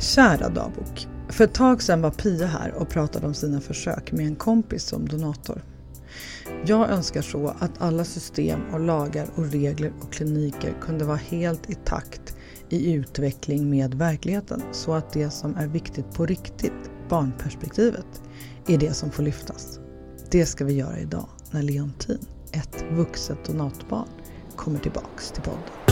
Kära dagbok. För ett tag sedan var Pia här och pratade om sina försök med en kompis som donator. Jag önskar så att alla system och lagar och regler och kliniker kunde vara helt i takt i utveckling med verkligheten så att det som är viktigt på riktigt, barnperspektivet, är det som får lyftas. Det ska vi göra idag när Leontin, ett vuxet donatbarn, kommer tillbaks till podden.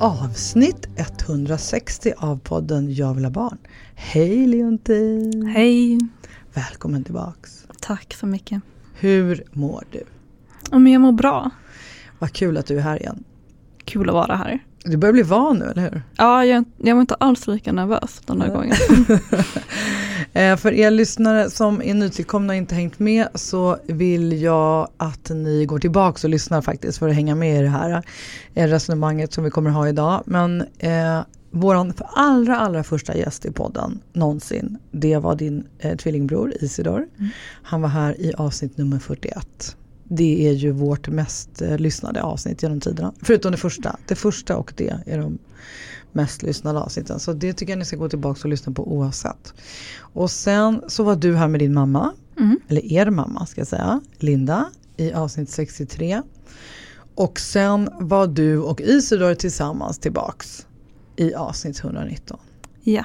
Avsnitt 160 av podden Jag vill ha barn. Hej Leontin! Hej! Välkommen tillbaks. Tack så mycket. Hur mår du? Ja, men jag mår bra. Vad kul att du är här igen. Kul att vara här. Du börjar bli van nu, eller hur? Ja, jag, jag var inte alls lika nervös den här gången. Eh, För er lyssnare som är nytillkomna och inte hängt med så vill jag att ni går tillbaks och lyssnar faktiskt för att hänga med i det här eh, resonemanget som vi kommer ha idag. Men eh, våran allra, allra första gäst i podden någonsin, det var din eh, tvillingbror Isidor. Han var här i avsnitt nummer 41. Det är ju vårt mest eh, lyssnade avsnitt genom tiderna. Förutom det första. Det första och det är de mest lyssnade avsnitten. Så det tycker jag ni ska gå tillbaka och lyssna på oavsett. Och sen så var du här med din mamma, Mm. eller er mamma ska jag säga, Linda i avsnitt 63. Och sen var du och Isidor tillsammans tillbaks i avsnitt 119. Ja.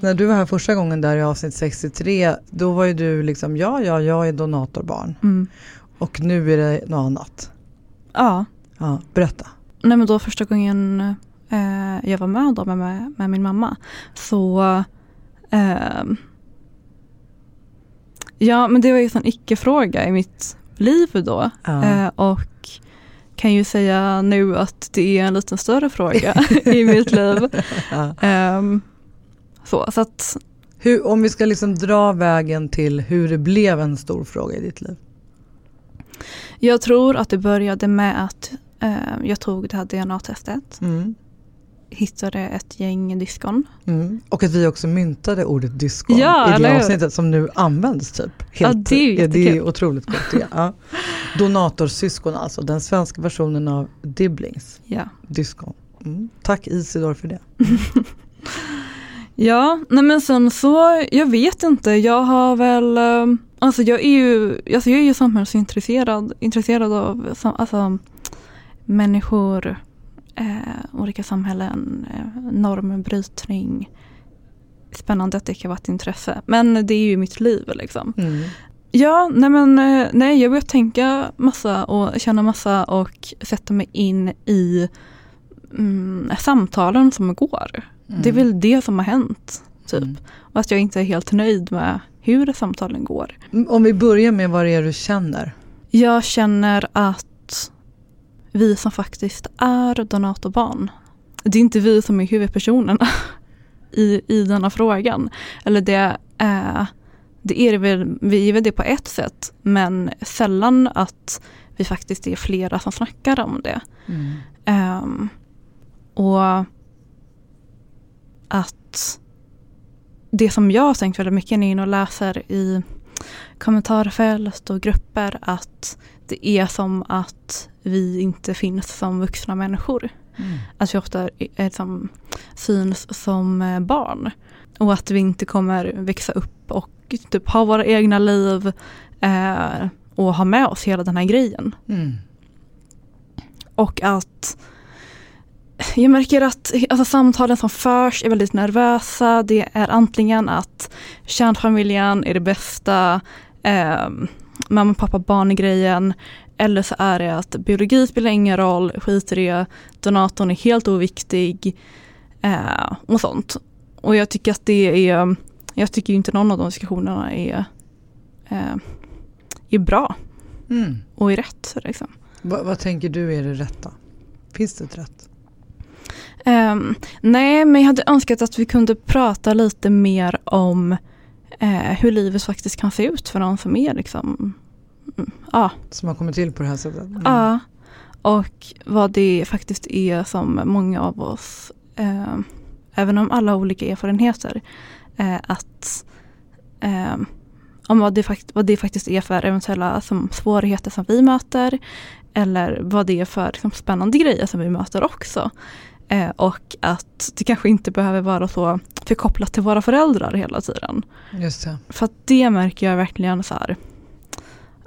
När du var här första gången där i avsnitt 63, då var ju du liksom ja, ja, jag är donatorbarn. Mm. Och nu är det något annat. Ja. Ja, berätta. Nej men då första gången eh, jag var med då med, med, min mamma så eh, Ja men det var ju en icke-fråga i mitt liv då. Ja. Eh, och kan ju säga nu att det är en liten större fråga i mitt liv. Ja. Ehm, så, så att Hur, om vi ska liksom dra vägen till hur det blev en stor fråga i ditt liv. Jag tror att det började med att eh, jag tog det här DNA-testet. Mm. Hittade ett gäng diskon. Mm. Och att vi också myntade ordet diskon Ja, i det avsnittet som nu används typ. Ja, det är ju det är otroligt gott. Det. Ja. Donatorsyskon alltså, den svenska versionen av Dibblings Ja. diskon. Mm. Tack Isidor för det. Ja, nej men sen så, jag vet inte, jag har väl, eh, alltså jag är ju, alltså jag är ju samhällsintresserad, intresserad av alltså, människor, eh, olika samhällen, eh, normbrytning. Spännande att det kan vara ett intresse, men det är ju mitt liv liksom. Mm. Ja, nej men eh, nej, jag börjar tänka massa och känna massa och sätta mig in i mm, samtalen som går. Det är väl det som har hänt. Typ. Mm. Och att jag inte är helt nöjd med hur samtalen går. Om vi börjar med vad det är du känner. Jag känner att vi som faktiskt är donatorbarn, det är inte vi som är huvudpersonerna i, i denna frågan. Eller det är, det är väl, vi är väl det på ett sätt, men sällan att vi faktiskt är flera som snackar om det. Ehm, och att det som jag har tänkt väldigt mycket när jag är inne och läser i kommentarfält och grupper att det är som att vi inte finns som vuxna människor. Att vi ofta är som, syns som eh, barn. Och att vi inte kommer växa upp och typ ha våra egna liv eh, och ha med oss hela den här grejen. Mm. Och att jag märker att alltså, samtalen som förs är väldigt nervösa. Det är antingen att kärnfamiljen är det bästa, eh, mamma, pappa, barn-grejen. Eller så är det att biologi spelar ingen roll, skit i det, donatorn är helt oviktig eh, och sånt. och jag tycker att det är, jag tycker inte någon av de diskussionerna är, eh, är bra Mm. och är rätt. Liksom. Va, vad tänker du är det rätta? Finns det ett rätt? Ehm, nej, men jag hade önskat att vi kunde prata lite mer om eh, hur livet faktiskt kan se ut för någon som är liksom, mm, ja, Som har kommit till på det här sättet? Mm. ja. Och vad det faktiskt är som många av oss, eh, även om alla har olika erfarenheter, eh, att eh, om vad det, fakt- vad det faktiskt är för eventuella som, svårigheter som vi möter eller vad det är för liksom, spännande grejer som vi möter också. Eh, och att det kanske inte behöver vara så förkopplat till våra föräldrar hela tiden. Just det. För att det märker jag verkligen så här,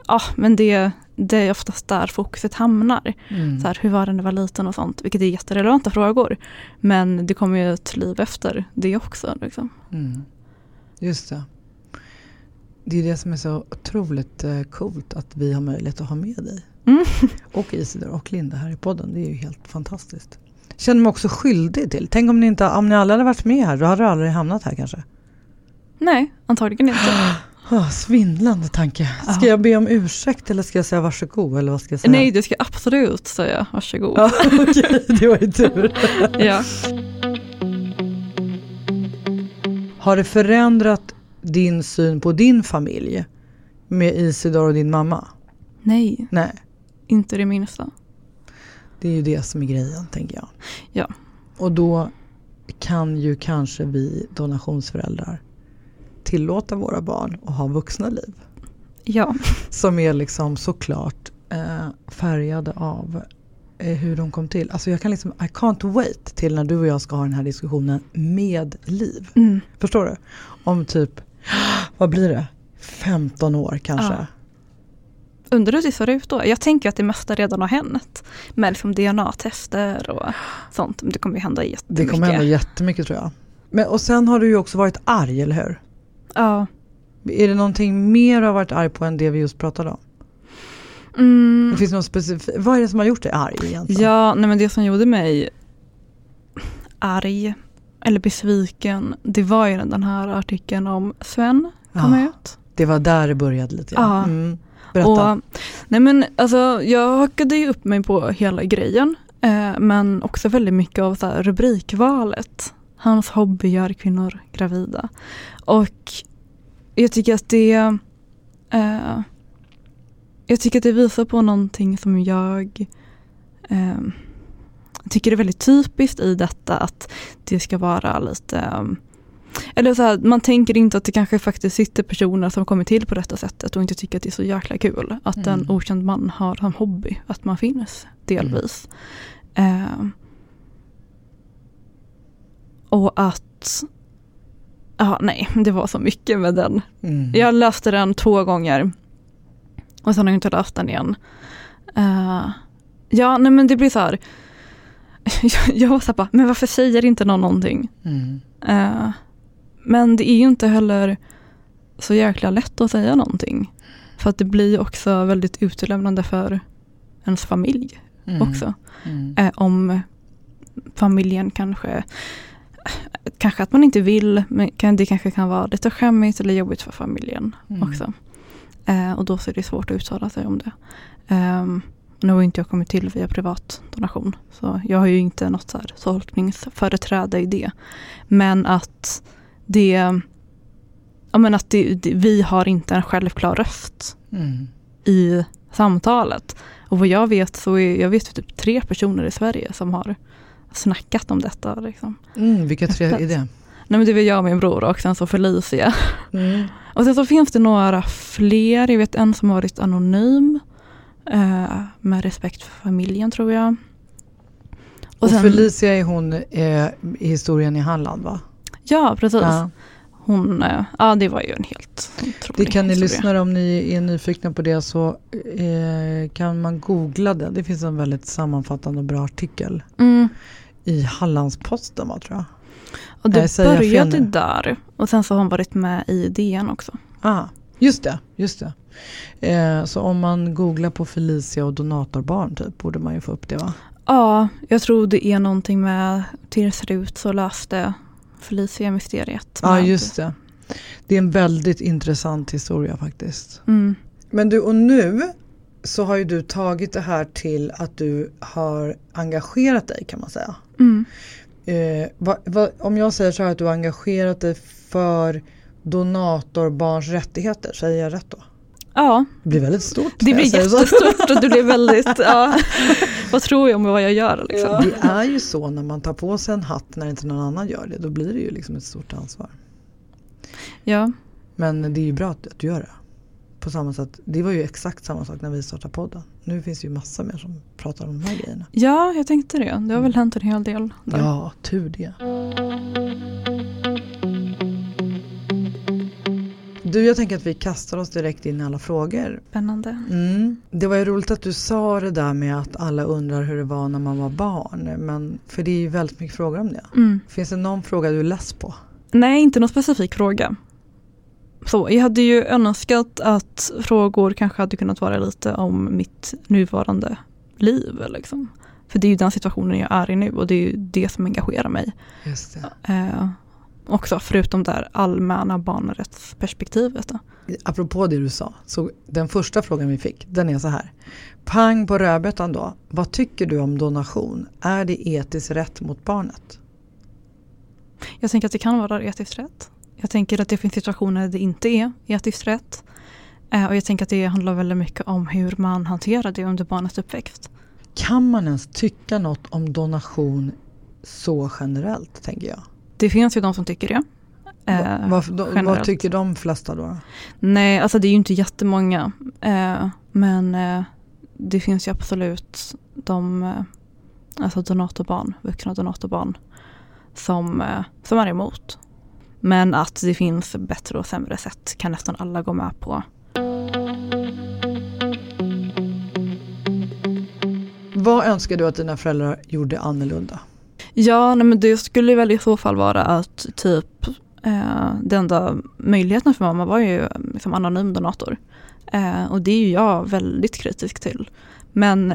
ja men det, det är oftast där fokuset hamnar. Mm. Så här, hur var det när du var liten och sånt, vilket är jätterelevanta frågor. Men det kommer ju ett liv efter det också. Liksom. Mm. Just det. Det är det som är så otroligt eh, coolt att vi har möjlighet att ha med dig. Mm. Och Isidor och Linda här i podden. Det är ju helt fantastiskt. Känner mig också skyldig till. Tänk om ni, inte, om ni alla hade varit med här, då hade du aldrig hamnat här kanske. Nej, antagligen inte. Oh, svindlande tanke. Ska Ja. jag be om ursäkt eller ska jag säga varsågod? Eller vad ska jag säga? Nej, du ska absolut säga varsågod. Ja, okej, det var ju tur. Ja. Har det förändrat din syn på din familj med Isidor och din mamma? Nej, Nej, inte det minsta. Det är ju det som är grejen tänker jag. Ja. Och då kan ju kanske vi donationsföräldrar tillåta våra barn att ha vuxna liv. Ja, Som är liksom såklart eh, färgade av eh, hur de kom till. Alltså jag kan liksom, I can't wait till när du och jag ska ha den här diskussionen med liv. mm. Förstår du? Om typ, vad blir det? 15 år kanske. Ja. Undrar hur det ser ut då? Jag tänker att det mesta redan har hänt. Med liksom DNA-tester och sånt. Men det kommer ju hända Det jättemycket. kommer hända jättemycket tror jag. Men, och sen har du ju också varit arg, eller hur? Ja. Är det någonting mer du har varit arg på än det vi just pratade om? Mm. Det finns något specifikt, vad är det som har gjort dig arg egentligen? Ja, nej men det som gjorde mig arg eller besviken, det var ju den här artikeln om Sven kom Ja, ut. Det var där det började lite. Ja. Ja. Mm. Berätta. Och, nej men alltså jag hakade ju upp mig på hela grejen. Eh, men också väldigt mycket av så här, rubrikvalet. Hans hobby gör kvinnor gravida. Och jag tycker att det eh, Jag tycker att det visar på någonting som jag eh, tycker är väldigt typiskt i detta att det ska vara lite eh, eller så här, man tänker inte att det kanske faktiskt sitter personer som kommer till på detta sättet och inte tycker att det är så jäkla kul att Mm. en okänd man har som hobby, att man finns delvis. Eh, och att, ja nej, det var så mycket med den. Mm. Jag läste den två gånger och sen har jag inte läst den igen. Eh, ja, nej men det blir så här, jag, jag var så här bara, men varför säger inte någon någonting? Mm. Eh, men det är ju inte heller så jäkla lätt att säga någonting. För att det blir också väldigt utelämnande för ens familj Mm. också. Mm. Eh, om familjen kanske, kanske att man inte vill, men det kanske kan vara lite skämmigt eller jobbigt för familjen Mm. också. Eh, och då så är det svårt att uttala sig om det. Um, nu har inte jag kommit till via privat donation. Så jag har ju inte något så här tolkningsföreträde i det. Men att det, ja men att det, det, vi har inte en självklar röst Mm. i samtalet. Och vad jag vet så är jag vet typ tre personer i Sverige som har snackat om detta. Liksom. Mm. Vilka tre är det? Nej men det var jag och min bror och sen så Felicia. Mm. Och sen så finns det några fler. Jag vet en som har varit anonym. Eh, med respekt för familjen tror jag. Och, sen- Felicia är hon eh, i historien i Halland va? Ja precis. Ja. Hon, eh, ja det var ju en helt otrolig Det kan ni historia. lyssna om ni är nyfikna på det så eh, kan man googla det. Det finns en väldigt sammanfattande och bra artikel Mm. i Hallandsposten va, tror jag. Och det jag började där. Och sen så har hon varit med i DN också. Ah, just det, just det. Eh, så om man googlar på Felicia och donatorbarn typ borde man ju få upp det va? Ja, jag tror det är någonting med ser ut så läste Felicia-mysteriet. Ja, just det. Det är en väldigt intressant historia faktiskt. Mm. Men du, och nu så har ju du tagit det här till att du har engagerat dig kan man säga. Mm. Eh, vad, vad, om jag säger så här att du har engagerat dig för donatorbarns rättigheter, säger jag rätt då? Ja, Det blir väldigt stort. det blir jättestort och det blir väldigt, ja, vad tror jag om vad jag gör liksom? Det är ju så när man tar på sig en hatt när inte någon annan gör det, då blir det ju liksom ett stort ansvar. Ja, Men det är ju bra att, att du gör det. På samma sätt, det var ju exakt samma sak när vi startade podden. Nu finns det ju massa mer som pratar om de här grejerna. ja, jag tänkte det. Det har väl hänt en hel del. Där. Ja, tur det. Du, jag tänker att vi kastar oss direkt in i alla frågor. Spännande. Mm. Det var ju roligt att du sa det där med att alla undrar hur det var när man var barn. Men, för det är ju väldigt mycket frågor om det. Mm. Finns det någon fråga du är less på? Nej, inte någon specifik fråga. Så, jag hade ju önskat att frågor kanske hade kunnat vara lite om mitt nuvarande liv. Liksom. För det är ju den situationen jag är i nu och det är ju det som engagerar mig. Just det. Eh, också förutom det här allmänna barnrättsperspektivet. Då. Apropå det du sa, så den första frågan vi fick, den är så här. Pang på rödbetan då. Vad tycker du om donation? Är det etiskt rätt mot barnet? Jag tänker att det kan vara etiskt rätt. Jag tänker att det finns situationer där det inte är etiskt rätt. Eh, och jag tänker att det handlar väldigt mycket om hur man hanterar det under barnets uppväxt. Kan man ens tycka något om donation så generellt, tänker jag? Det finns ju de som tycker det. Eh, vad, vad, vad tycker de flesta då? Nej, alltså det är ju inte jättemånga. Eh, men eh, det finns ju absolut de, eh, alltså donatorbarn, vuxna donatorbarn, som, eh, som är emot. Men att det finns bättre och sämre sätt kan nästan alla gå med på. Vad önskar du att dina föräldrar gjorde annorlunda? Ja, nej, men det skulle väl i så fall vara att typ eh, den enda möjligheten för mamma var ju liksom anonym donator. Eh, och det är ju jag väldigt kritisk till. Men,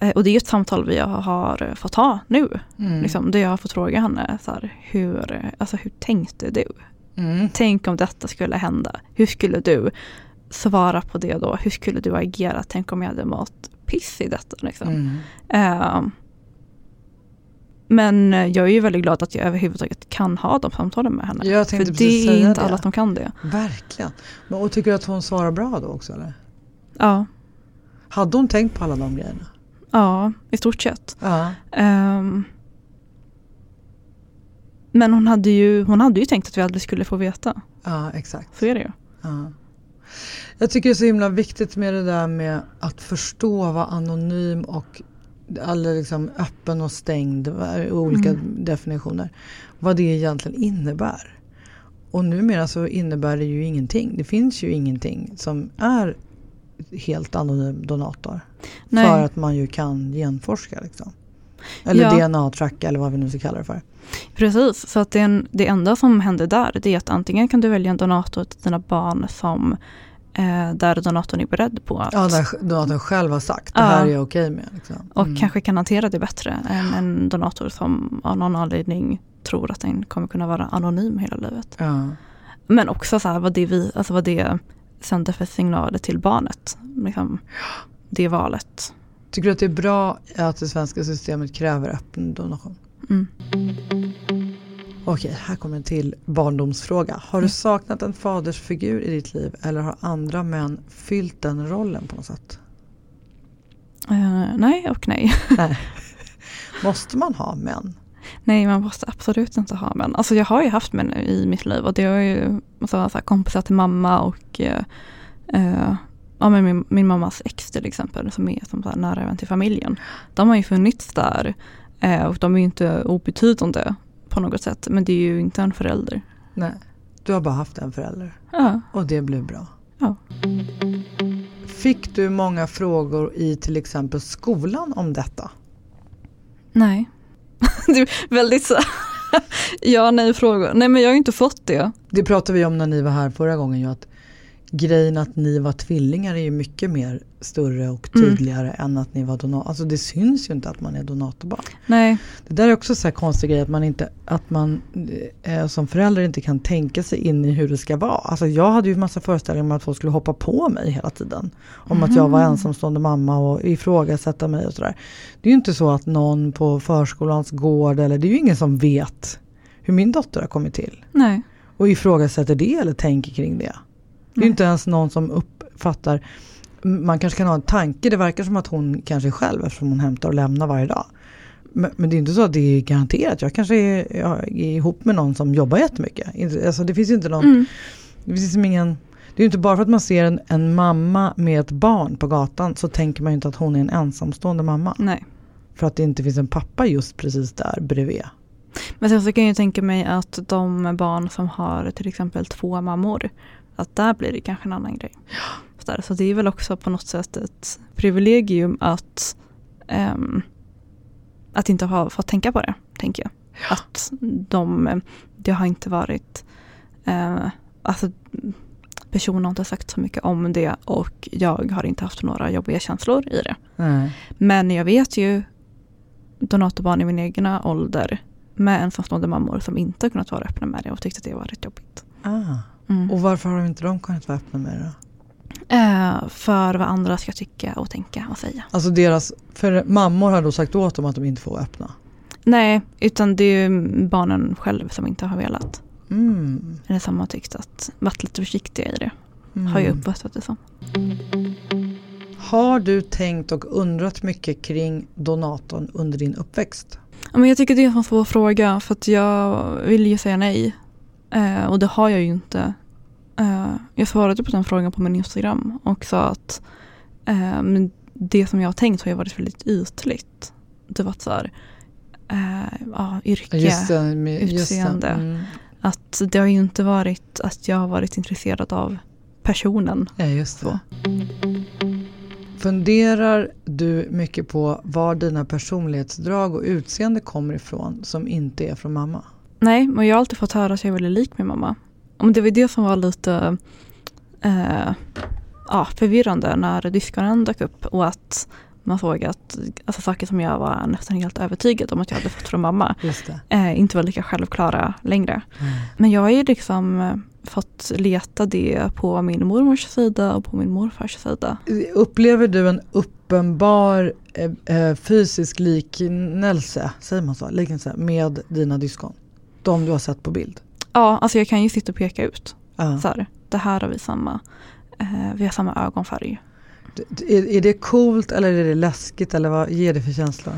eh, och det är ett samtal vi har fått ha nu. Mm. Liksom, där jag har fått fråga henne, så här, hur, alltså, hur tänkte du? Mm. Tänk om detta skulle hända. Hur skulle du svara på det då? Hur skulle du agera? Tänk om jag hade mått piss i detta. Liksom. Mm. Eh, men jag är ju väldigt glad att jag överhuvudtaget kan ha de samtalen med henne. För det är inte det. alla som kan det. Verkligen. Men, och tycker du att hon svarar bra då också? Eller? Ja, Hade hon tänkt på alla de grejerna? ja i stort sett. Ja. Ehm, men hon hade, ju, hon hade ju tänkt att vi aldrig skulle få veta. Ja, exakt. Så är det ju. Ja. Jag tycker det är så himla viktigt med det där med att förstå vad anonym och eller liksom öppen och stängd, olika Mm. definitioner, vad det egentligen innebär. Och numera så innebär det ju ingenting. Det finns ju ingenting som är helt anonym donator. Nej. För att man ju kan genforska liksom. Eller Ja. DNA-tracka eller vad vi nu ska kalla det för. Precis, så att det, en, det enda som händer där det är att antingen kan du välja en donator till dina barn som eh, där donatorn är beredd på att Ja, där donatorn själv har sagt det Ja. här är jag okej med. Liksom. och Mm. kanske kan hantera det bättre än en donator som av någon anledning tror att den kommer kunna vara anonym hela livet. Ja. Men också så här, vad, det vi, alltså vad det sänder för signaler till barnet. Liksom, det valet. Tycker du att det är bra att det svenska systemet kräver öppen donation? Mm. Okej, här kommer en till barndomsfråga. Har du saknat en fadersfigur i ditt liv eller har andra män fyllt den rollen på något sätt? Eh, nej och nej. Nej. Måste man ha män? Nej, man måste absolut inte ha män. Alltså jag har ju haft män i mitt liv och det är ju så, så här, kompisar till mamma och eh, ja, men min, min mammas ex till exempel som är som så nära vän till familjen. De har ju funnits där och de är ju inte obetydande på något sätt men det är ju inte en förälder. Nej, du har bara haft en förälder Ja, och det blev bra. ja. Fick du många frågor i till exempel skolan om detta? nej. det är väldigt så ja nej frågor. Nej men jag har ju inte fått det. Det pratade vi om när ni var här förra gången ju att grejen att ni var tvillingar är ju mycket mer större och tydligare än att ni var donator. Alltså det syns ju inte att man är donatorbarn. Nej, Det där är också så här konstig grej att man, inte, att man eh, som förälder inte kan tänka sig in i hur det ska vara. Alltså jag hade ju massa föreställningar om att folk skulle hoppa på mig hela tiden. Om att jag var ensamstående mamma och ifrågasätta mig och sådär. Det är ju inte så att någon på förskolans gård eller det är ju ingen som vet hur min dotter har kommit till. nej. Och ifrågasätter det eller tänker kring det. Det är ju inte ens någon som uppfattar man kanske kan ha en tanke, det verkar som att hon kanske är själv eftersom hon hämtar och lämnar varje dag. Men, men det är inte så att det är garanterat. Jag kanske är, jag är ihop med någon som jobbar jättemycket. Alltså det finns ju inte någon, Mm. det finns liksom ingen, det är ju inte bara för att man ser en, en mamma med ett barn på gatan så tänker man ju inte att hon är en ensamstående mamma. Nej. För att det inte finns en pappa just precis där bredvid. Men sen så kan jag tänka mig att de barn som har till exempel två mammor, att där blir det kanske en annan grej. Så, där, så det är väl också på något sätt ett privilegium att, ehm, att inte ha fått tänka på det, tänker jag. Att de, det har inte varit, eh, alltså personen har inte sagt så mycket om det och jag har inte haft några jobbiga känslor i det. Nej. Men jag vet ju donatorbarn i min egna ålder med ensamstående mammor som inte har kunnat vara öppna med det och tyckte att det var rätt jobbigt. Ah. Mm. Och varför har inte de kunnat vara öppna med det då? Eh, för vad andra ska tycka och tänka och säga. Alltså deras, för mammor har då sagt åt dem att de inte får öppna. Nej, utan det är barnen själv som inte har velat. Mm. Eller som har tyckt att varit lite försiktiga i det. Mm. Har jag uppfattat det som. Har du tänkt och undrat mycket kring donatorn under din uppväxt? Ja, men jag tycker det är en svår fråga för att jag vill ju säga nej. Eh, och det har jag ju inte. Eh, jag svarade på den frågan på min Instagram och sa att eh, det som jag har tänkt har ju varit väldigt ytligt. Det var så här, eh, ja, yrke. det, med, utseende. Mm. Att det har ju inte varit att jag har varit intresserad av personen. Ja, just det. Funderar du mycket på var dina personlighetsdrag och utseende kommer ifrån som inte är från mamma? Nej, men jag har alltid fått höra att jag är väldigt lik min mamma. Och det var det som var lite eh, ja, förvirrande när diskonen dök upp och att man såg att alltså, saker som jag var nästan helt övertygad om att jag hade fått från mamma eh, inte var lika självklara längre. Mm. Men jag har ju liksom eh, fått leta det på min mormors sida och på min morfars sida. Upplever du en uppenbar eh, eh, fysisk liknelse, säger man så, liknelse med dina diskon? De du har sett på bild? Ja, alltså jag kan ju sitta och peka ut. Ja. Så här, det här har vi samma, eh, vi har samma ögonfärg. D- Är, är det coolt eller är det läskigt eller vad ger det för känslor?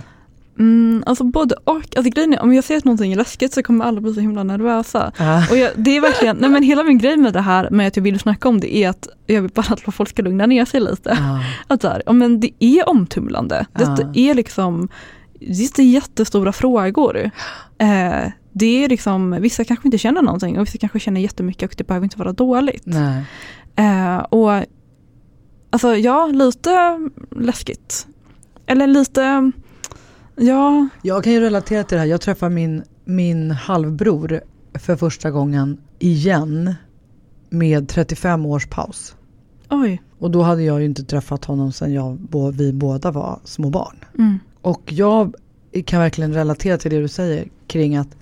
Mm, alltså både och. Alltså grejen är, om jag ser att någonting är läskigt så kommer alla bli så himla nervösa. Ja. Och jag, det är verkligen, nej men hela min grej med det här med att jag vill snacka om det är att jag vill bara att folk ska lugna ner sig lite. Ja. Att så här, ja, men det är omtumlande. Ja. är liksom, det är jättestora frågor. Eh, det är liksom, vissa kanske inte känner någonting och vissa kanske känner jättemycket och det behöver inte vara dåligt. Nej. Eh, och alltså ja, lite läskigt. Eller lite, ja, Jag kan ju relatera till det här. Jag träffar min, min halvbror för första gången igen med 35 års paus. oj. Och då hade jag ju inte träffat honom sedan jag, vi båda var små barn. Mm. Och jag kan verkligen relatera till det du säger kring att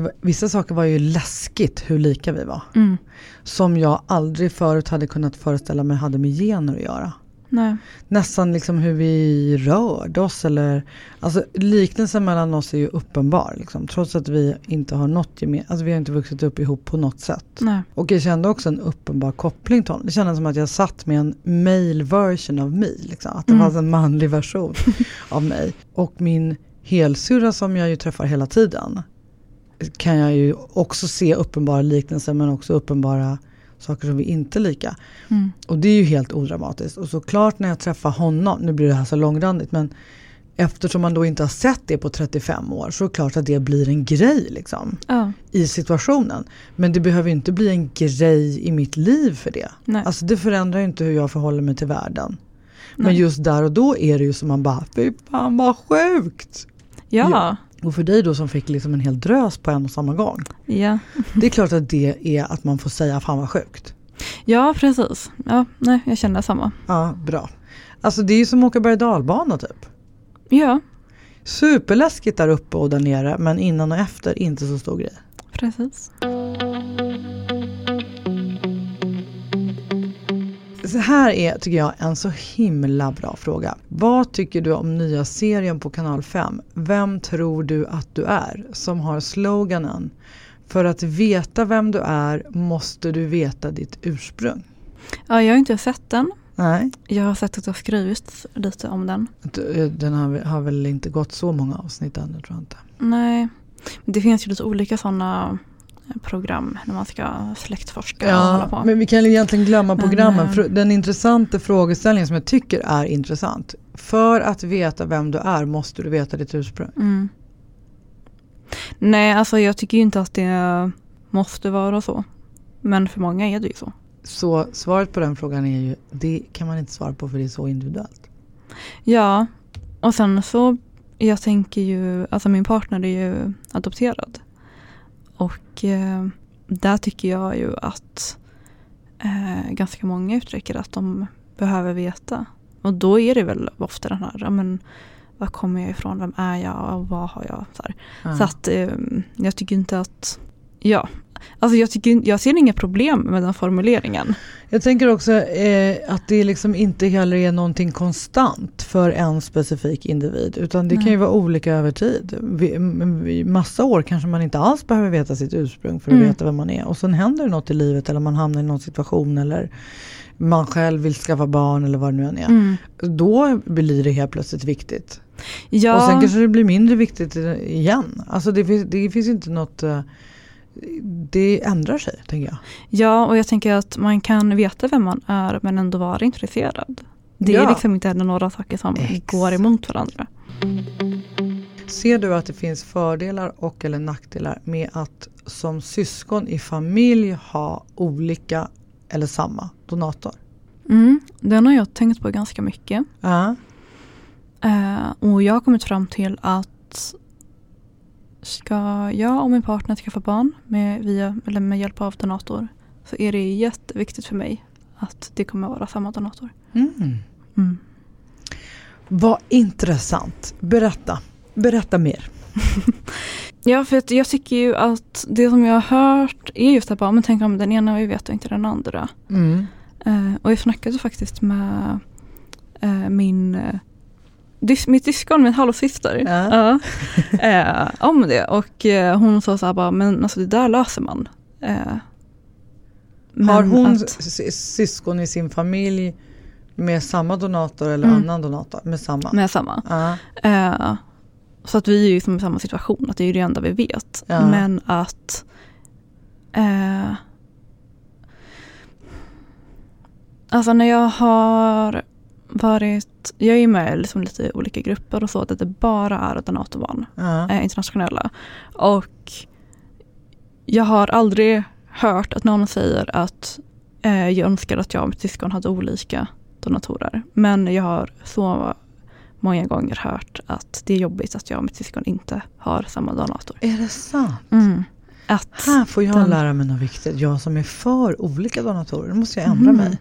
var, vissa saker var ju läskigt hur lika vi var. Mm. Som jag aldrig förut hade kunnat föreställa mig hade med gener att göra. Nej. Nästan liksom hur vi rörde oss eller alltså liknelsen mellan oss är ju uppenbar. Liksom, trots att vi inte har något gemensamt, alltså vi har inte vuxit upp ihop på något sätt. Nej. Och jag kände också en uppenbar koppling till honom. Det kändes som att jag satt med en male version av mig. Liksom. Att det Mm. fanns en manlig version av mig. Och min helsyrra som jag ju träffar hela tiden kan jag ju också se uppenbara liknelser men också uppenbara saker som vi inte är lika. Mm. Och det är ju helt odramatiskt. Och såklart när jag träffar honom, nu blir det här så långrandigt men eftersom man då inte har sett det på 35 år så är det klart att det blir en grej liksom Ja. i situationen. Men det behöver inte bli en grej i mitt liv för det. Nej. Alltså det förändrar ju inte hur jag förhåller mig till världen. Men Nej. just där och då är det ju som man bara, fy fan vad sjukt! Ja. Ja. Och för dig då som fick liksom en hel drös på en och samma gång. Ja. Det är klart att det är att man får säga fan vad sjukt. Ja, precis. Ja, nej, jag känner samma. Ja, bra. Alltså det är ju som att åka berg dalbana typ. Ja, Superläskigt där uppe och där nere men innan och efter inte så stor grej. precis. Så här är, tycker jag, en så himla bra fråga. Vad tycker du om nya serien på kanal 5? Vem tror du att du är? Som har sloganen För att veta vem du är måste du veta ditt ursprung. Ja, jag har inte sett den. Nej, Jag har sett att det har skrivits lite om den. d- den har, har väl inte gått så många avsnitt ännu tror jag inte. Nej, det finns ju lite olika sådana program när man ska släktforska och hålla på. men vi kan egentligen glömma Men, programmen. eh, För den intressanta frågeställningen som jag tycker är intressant. För att veta vem du är måste du veta ditt ursprung. Mm. Nej, alltså jag tycker inte att det måste vara så. Men för många är det ju så. Så svaret på den frågan är ju, det kan man inte svara på för det är så individuellt. Ja, och sen så, jag tänker ju, alltså min partner är ju adopterad. Och eh, där tycker jag ju att eh, ganska många uttrycker att de behöver veta. Och då är det väl ofta den här, men var kommer jag ifrån, vem är jag och vad har jag? Så. Ja. så att eh, jag tycker inte att, ja, alltså jag, tycker, jag ser inga problem med den formuleringen. Jag tänker också eh, att det liksom inte heller är någonting konstant för en specifik individ. Utan det kan ju Nej. vara olika över tid. Vi, m- i massa år kanske man inte alls behöver veta sitt ursprung för att Mm. veta vem man är. Och sen händer det något i livet eller man hamnar i någon situation eller man själv vill skaffa barn eller vad det nu än är. Mm. Då blir det helt plötsligt viktigt. Ja, Och sen kanske det blir mindre viktigt igen. Alltså det finns, det finns inte något eh, det ändrar sig, tänker jag. Ja, och jag tänker att man kan veta vem man är men ändå vara intresserad. Det är Ja. liksom inte heller några saker som Exakt. går emot varandra. Ser du att det finns fördelar och eller nackdelar med att som syskon i familj ha olika eller samma donator? Mm, den har jag tänkt på ganska mycket. Ja. Eh, och jag har kommit fram till att ska jag och min partner skaffa barn med, via, eller med hjälp av donator så är det jätteviktigt för mig att det kommer vara samma donator. Mm. Mm. Vad intressant. Berätta. Berätta mer. Ja, för att jag tycker ju att det som jag har hört är just att bara, men tänk om den ena vi vet och inte den andra. Mm. Eh, och jag snackade faktiskt med eh, min eh, dys- mitt syskon, min halvsyster, Ja. eh, om det. Och eh, hon sa så här bara, men alltså det där löser man. Eh, Har hon att- syskon i sin familj med samma donator eller Mm. annan donator? Med samma? med samma. Ja. Eh, så att vi är ju liksom i samma situation, att det är ju det enda vi vet. Ja. Men att eh, Alltså när jag har varit, jag är med i liksom lite olika grupper och så, där det bara är donatorbarn, Ja. eh, internationella. Och jag har aldrig hört att någon säger att eh, jag önskar att jag och mitt syskon hade olika donatorer. Men jag har så många gånger hört att det är jobbigt att jag och mitt syskon inte har samma donator. Är det sant? Mm. Att, Här får jag Den- lära mig något viktigt. Jag som är för olika donatorer. Nu måste jag ändra Mhm. mig.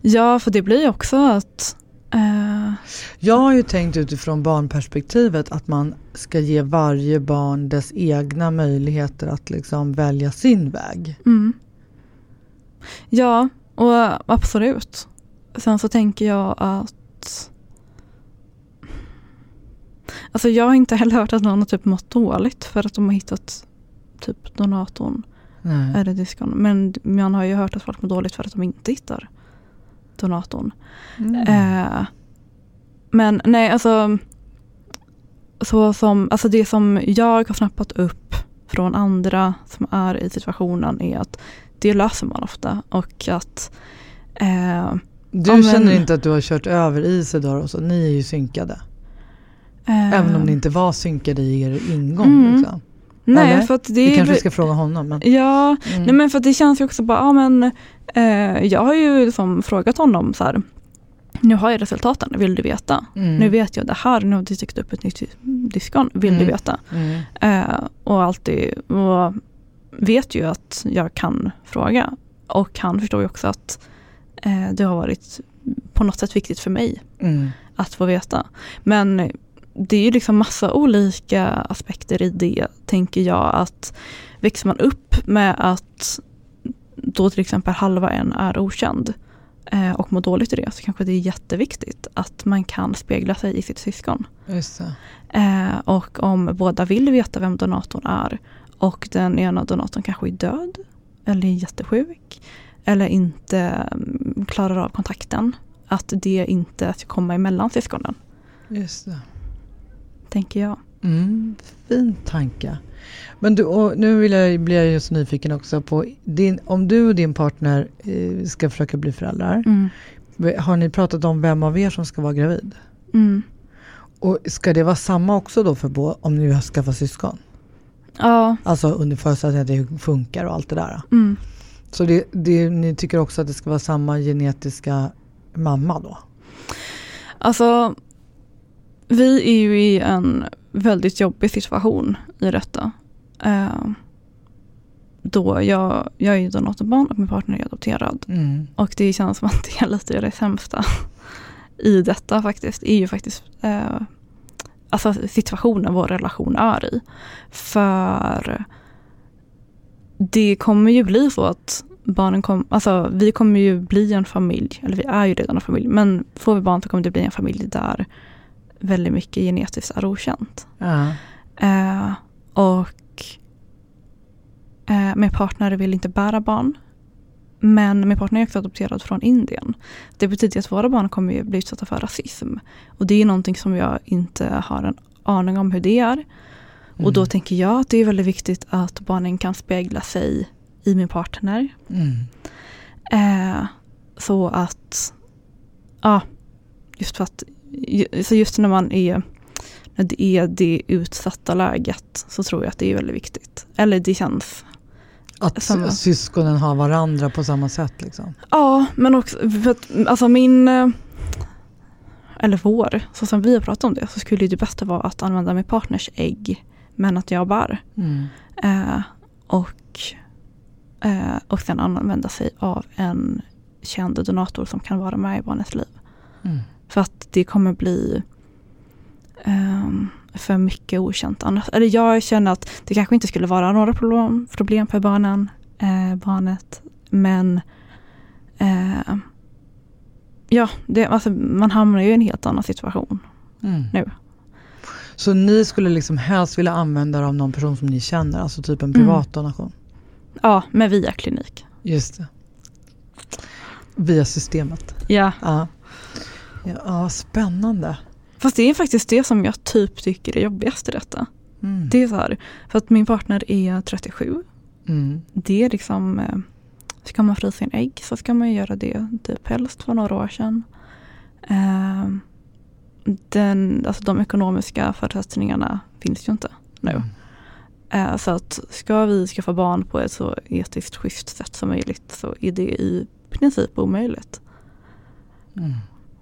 Ja, för det blir ju också att eh, Jag har ju tänkt utifrån barnperspektivet att man ska ge varje barn dess egna möjligheter att liksom välja sin väg. Mm. Ja, och absolut. Sen så tänker jag att Alltså jag har inte heller hört att någon har typ mått dåligt för att de har hittat typ donatorn Nej. eller diskon. Men man har ju hört att folk mår dåligt för att de inte hittar donatorn. Mm. Eh, men nej, alltså, så som, alltså det som jag har snappat upp från andra som är i situationen är att det löser man ofta och att eh, Du Ja, men- känner inte att du har kört över Isidor och så? Ni är ju synkade. eh, Även om ni inte var synkade i er ingång. Mm. Liksom. Nej, eller? för att det, är kanske ska fråga honom. Men, Ja, mm. nej men för det känns ju också bara, ja men eh, jag har ju liksom frågat honom så här, nu har jag resultaten, vill du veta? Mm. Nu vet jag det här, nu har det dykt upp ett nytt diskon, vill du Mm. veta? Mm. Eh, och alltid, och vet ju att jag kan fråga. och han förstår ju också att eh, det har varit på något sätt viktigt för mig Mm. att få veta. Men det är ju liksom massa olika aspekter i det, tänker jag. Att växer man upp med att då till exempel halva en är okänd eh, och mår dåligt i det, så kanske det är jätteviktigt att man kan spegla sig i sitt syskon. Eh, och om båda vill veta vem donatorn är och den ena donatorn kanske är död eller är jättesjuk eller inte mm, klarar av kontakten, att det inte ska komma emellan syskonen, Just det. Tänker jag. Mm, fin tanke. Men du, nu vill jag, blir jag just nyfiken också på din, om du och din partner eh, ska försöka bli föräldrar. Mm. Har ni pratat om vem av er som ska vara gravid? Mm. Och ska det vara samma också då för bå, om ni har skaffat syskon? Ja, Alltså under förutsättning att det funkar och allt det där. mm. Så det, det, ni tycker också att det ska vara samma genetiska mamma då? alltså vi är ju i en väldigt jobbig situation i detta. Eh, då jag, jag är ju donatorbarn och min partner är adopterad. Mm. Och det känns som att det är lite det sämsta i detta faktiskt. är ju faktiskt eh, alltså situationen vår relation är i. För det kommer ju bli så att barnen kommer, alltså vi kommer ju bli en familj, eller vi är ju redan en familj, men får vi barn så kommer det bli en familj där väldigt mycket genetiskt är okänt. Ja. Eh, och eh, min partner vill inte bära barn. Men min partner är också adopterad från Indien. Det betyder att våra barn kommer ju bli utsatta för rasism. Och det är någonting som jag inte har en aning om hur det är. Och då tänker jag att det är väldigt viktigt att barnen kan spegla sig i min partner. Mm. Eh, så att, ja, just för att, så just när man är, när det är det utsatta läget så tror jag att det är väldigt viktigt. Eller det känns, Att Samma. syskonen har varandra på samma sätt liksom? ja men också, för att, alltså min, eh, eller vår, så som vi har pratat om det, så skulle det bästa vara att använda min partners ägg, men att jag bär. Mm. Eh, och, eh, och sen använda sig av en känd donator som kan vara med i barnets liv. Mm. För att det kommer bli ehm, för mycket okänt annars. Eller jag känner att det kanske inte skulle vara några problem, problem för barnen, eh, barnet. Men eh, ja, det, alltså, man hamnar ju i en helt annan situation Mm. nu. Så ni skulle liksom helst vilja använda er av någon person som ni känner, alltså typ en Mm. privat donation? Ja, med via klinik. Just det. Via systemet. Ja, Ja. Ja, spännande. fast det är faktiskt det som jag typ tycker är jobbigast i detta. Mm. Det är så här, för att min partner är 37 Mm. det är liksom, eh, ska man frysa in ägg så ska man göra det typ helst för några år sedan. Eh, den, alltså de ekonomiska förutsättningarna finns ju inte nu. Eh, så att ska vi skaffa barn på ett så etiskt schysst sätt som möjligt så är det i princip omöjligt.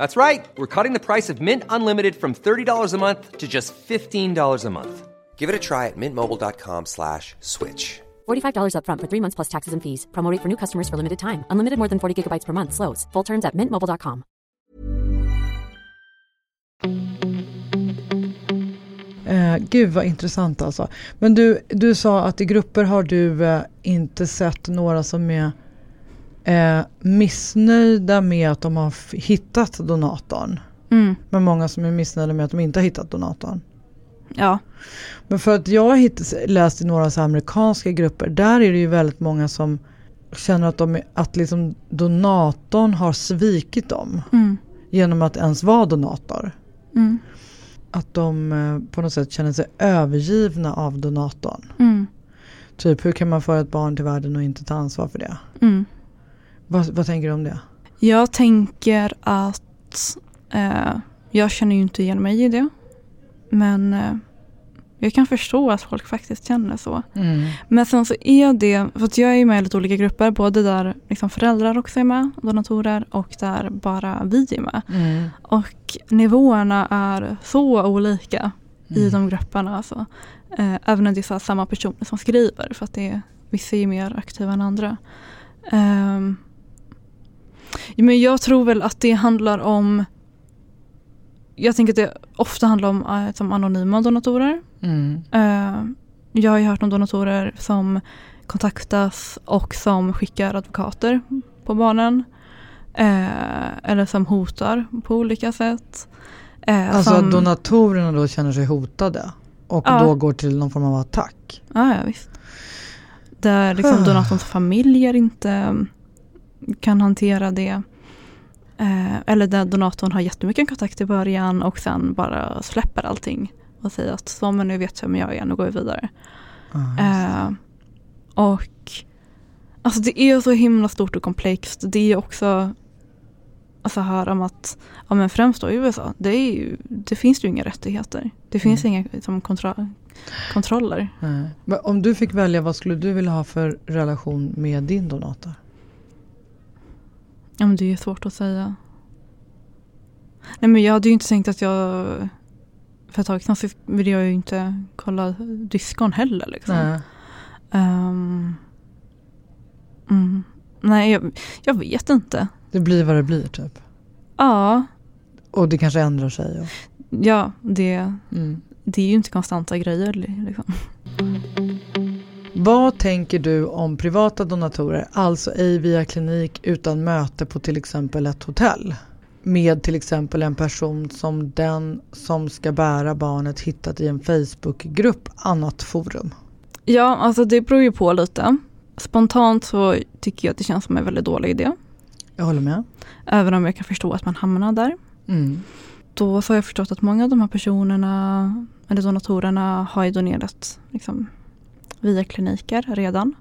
That's right. We're cutting the price of Mint Unlimited from $30 a month to just $15 a month. Give it a try at mintmobile.com slash switch. $45 upfront for three months plus taxes and fees. Promo rate for new customers for limited time. Unlimited more than 40 gigabytes per month. Slows. Full terms at mintmobile.com. Eh, gud vad intressant alltså. Men du, du sa att i grupper har du eh, inte sett några som är eh, missnöjda med att de har hittat donatorn. Mm. Men många som är missnöjda med att de inte har hittat donatorn. Ja. Men för att jag har läst i några så amerikanska grupper, där är det ju väldigt många som känner att, de, att liksom donatorn har svikit dem Mm. genom att ens vara donator. Mm. Att de eh, på något sätt känner sig övergivna av donatorn. Mm. Typ hur kan man föra ett barn till världen och inte ta ansvar för det? Mm. Vad, vad tänker du om det? Jag tänker att eh, jag känner ju inte igen mig i det. Men eh, jag kan förstå att folk faktiskt känner så. Men sen så är det, för att jag är med i lite olika grupper, både där liksom föräldrar också är med, donatorer, och där bara vi är med. Mm. Och nivåerna är så olika i de grupperna. Alltså. Eh, även när det är samma personer som skriver, för att det är, vissa är mer aktiva än andra. Ja, men jag tror väl att det handlar om jag tänker att det ofta handlar om eh, som anonyma donatorer. Mm. Eh, jag har ju hört om donatorer som kontaktas och som skickar advokater på barnen. Eh, eller som hotar på olika sätt. Alltså som, att donatorerna då känner sig hotade och Ja. då går till någon form av attack. Ja, ja visst. Där liksom donatorns familjer inte kan hantera det. Eh, eller där donatorn har jättemycket kontakt i början och sen bara släpper allting. Och säger att så men nu vet jag vem jag är, nu går vi vidare. Ah, Eh, och alltså det är så himla stort och komplext. Det är också alltså höra om att, ja men främst då i USA, det, är ju, det finns ju inga rättigheter. Det finns inga liksom, kontro kontroller. Nej. Men om du fick välja, vad skulle du vilja ha för relation med din donator? Ja men det är svårt att säga. Nej men jag hade ju inte tänkt att jag för ett tag sedan ville jag ju inte kolla diskon heller liksom. Nej. Ehm, mm. Nej jag, jag vet inte. Det blir vad det blir typ. Ja, Och det kanske ändrar sig. Och, ja det, mm. det är ju inte konstanta grejer. Liksom. Vad tänker du om privata donatorer, alltså ej via klinik utan möte på till exempel ett hotell? Med till exempel en person som den som ska bära barnet hittat i en Facebookgrupp, annat forum. Ja, alltså det beror ju på lite. Spontant så tycker jag att det känns som en väldigt dålig idé. Jag håller med. Även om jag kan förstå att man hamnar där. Mm. Då så har jag förstått att många av de här personerna, eller donatorerna, har ju donerat liksom, via kliniker redan.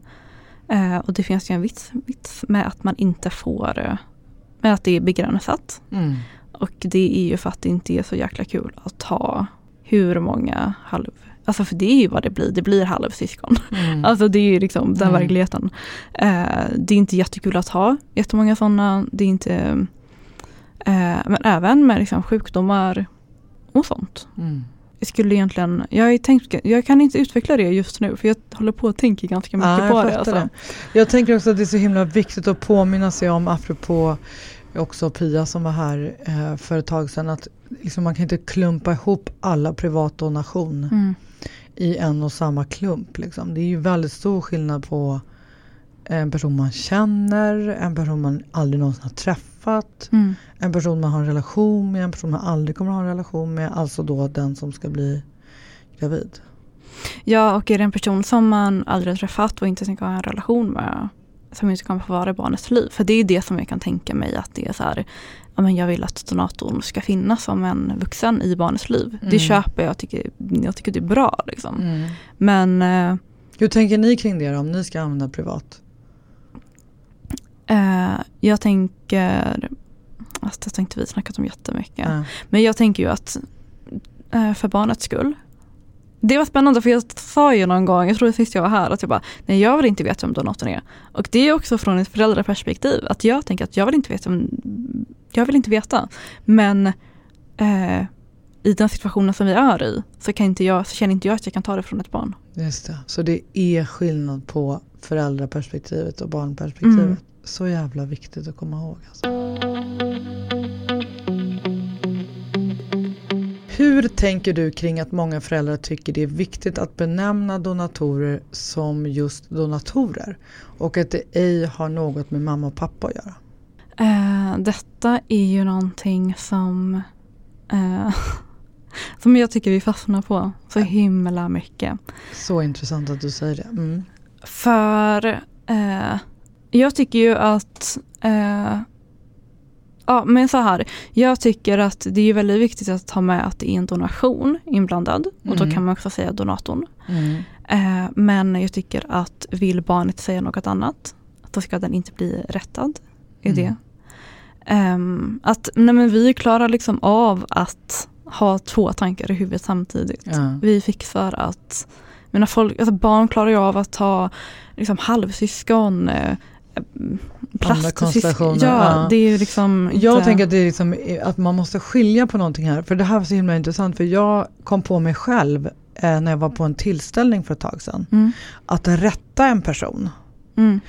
Eh, och det finns ju en vits, vits med att man inte får, eh, med att det är begränsat. Mm. Och det är ju för att det inte är så jäkla kul att ha hur många halv... Alltså för det är ju vad det blir, det blir halvsyskon. Mm. Alltså det är ju liksom den Mm. verkligheten. Eh, det är inte jättekul att ha jättemånga sådana. Det är inte... Eh, men även med liksom sjukdomar och sånt. Mm. Jag skulle egentligen, jag, tänkt, jag kan inte utveckla det just nu för jag håller på att tänka ganska mycket Ja, på det. Alltså. det. Jag tänker också att det är så himla viktigt att påminna sig om, apropå också Pia som var här eh, för ett tag sedan, att liksom man kan inte klumpa ihop alla privatdonation Mm. i en och samma klump. Liksom. Det är ju väldigt stor skillnad på en person man känner, en person man aldrig någonsin har träffat, Mm. en person man har en relation med, en person man aldrig kommer ha en relation med, alltså då den som ska bli gravid. Ja, och är det en person som man aldrig har träffat och inte tänker ha en relation med som inte kommer få vara i barnets liv. För det är det som jag kan tänka mig att det är så här, ja, men jag vill att donatorn ska finnas som en vuxen i barnets liv. Mm. Det köper jag, tycker, jag tycker det är bra. Liksom. Men eh, Hur tänker ni kring det då, om ni ska använda privat? Eh, jag tänker, alltså, det har inte vi snackat om jättemycket. Ja. Men jag tänker ju att eh, för barnets skull. Det var spännande för jag sa ju någon gång, jag tror det sist jag var här, att jag bara, nej jag vill inte veta vem donatorn är. Och det är också från ett föräldraperspektiv, att jag tänker att jag vill inte veta, jag vill inte veta. Men eh, i den situationen som vi är i så, kan inte jag, så känner inte jag att jag kan ta det från ett barn. Just det. Så det är skillnad på föräldraperspektivet och barnperspektivet. Mm. Så jävla viktigt att komma ihåg. Alltså. Hur tänker du kring att många föräldrar tycker det är viktigt att benämna donatorer som just donatorer och att det ej har något med mamma och pappa att göra? Eh, detta är ju någonting som, eh, som jag tycker vi fastnar på så himla mycket. Så intressant att du säger det. Mm. För eh, jag tycker ju att eh, Ja men så här, jag tycker att det är väldigt viktigt att ta med att det är en donation inblandad och då Mm. kan man också säga donatorn. Mm. Eh, men jag tycker att vill barnet säga något annat, då ska den inte bli rättad i Mm. det. Ehm, att nej men vi klarar liksom av att ha två tankar i huvudet samtidigt. Ja. Vi fixar att, mina folk, alltså barn klarar ju av att ha liksom halvsyskon, konstellationer, Ja, ja. det är liksom Jag inte- tänker att, det är liksom, att man måste skilja på någonting här. För det här var så himla intressant för jag kom på mig själv eh, när jag var på en tillställning för ett tag sedan. Mm, Att rätta en person. mm,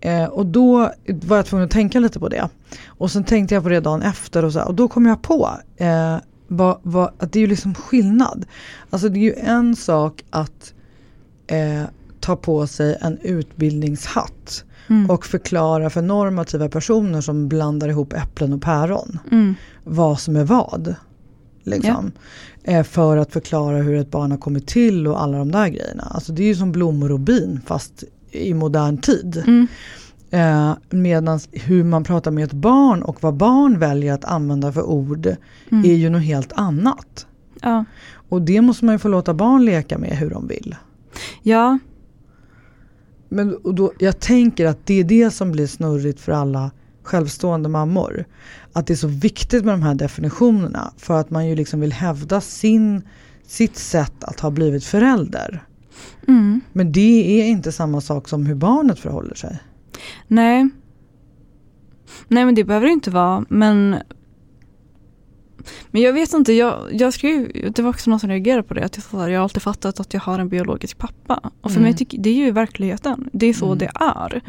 Eh, och då var jag tvungen att tänka lite på det. Och sen tänkte jag på det dagen efter och, så och då kom jag på eh, vad, vad, att det är ju liksom skillnad. Alltså det är ju en sak att eh, ta på sig en utbildningshatt mm, och förklara för normativa personer som blandar ihop äpplen och päron mm, vad som är vad. Liksom. Eh, för att förklara hur ett barn har kommit till och alla de där grejerna. Alltså det är ju som blommor och bin fast i modern tid. mm, Eh, Medan hur man pratar med ett barn och vad barn väljer att använda för ord mm. är ju något helt annat. ja. Och det måste man ju få låta barn leka med hur de vill. ja, Men och då, jag tänker att det är det som blir snurrigt för alla självstående mammor. Att det är så viktigt med de här definitionerna för att man ju liksom vill hävda sin, sitt sätt att ha blivit förälder. mm. Men det är inte samma sak som hur barnet förhåller sig. Nej. Nej men det behöver det inte vara men Men jag vet inte, jag, jag skrev, det var också någon som reagerade på det. Att jag, att jag har alltid fattat att jag har en biologisk pappa. Och för Mm. mig tycker det är ju verkligheten. Det är så Mm. det är.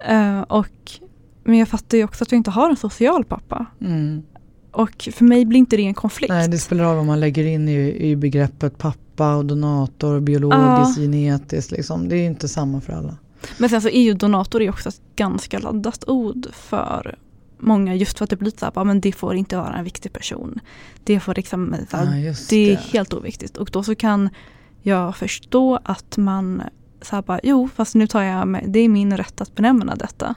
Eh, och, men jag fattar ju också att jag inte har en social pappa. Mm. Och för mig blir inte det en konflikt. Nej, det spelar roll vad man lägger in i, i begreppet pappa och donator, biologiskt, Ja. genetiskt. Liksom. Det är inte samma för alla. Men sen så är ju donator är också ett ganska laddat ord för många just för att det blir så här, men det får inte vara en viktig person. Det får liksom, här, Ja, just det är det. helt oviktigt. Och då så kan jag förstå att man så här bara, jo fast nu tar jag, med, det är min rätt att benämna detta.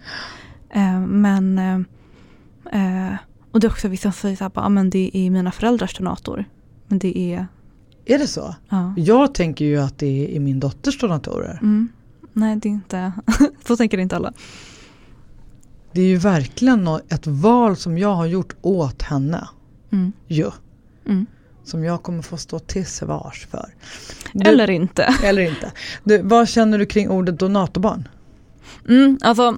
Eh, men, eh, eh, och det är också vissa som säger så här, bara, "Ah, men det är mina föräldrars donator. Men det är, Är det så? ja. Jag tänker ju att det är min dotters donatorer. Mm. Nej det är inte, så tänker inte alla. Det är ju verkligen ett val som jag har gjort åt henne. Mm. Ju. Mm. Som jag kommer få stå till svars för. Du, Eller inte. eller inte. Du, vad känner du kring ordet donatorbarn? Mm, alltså,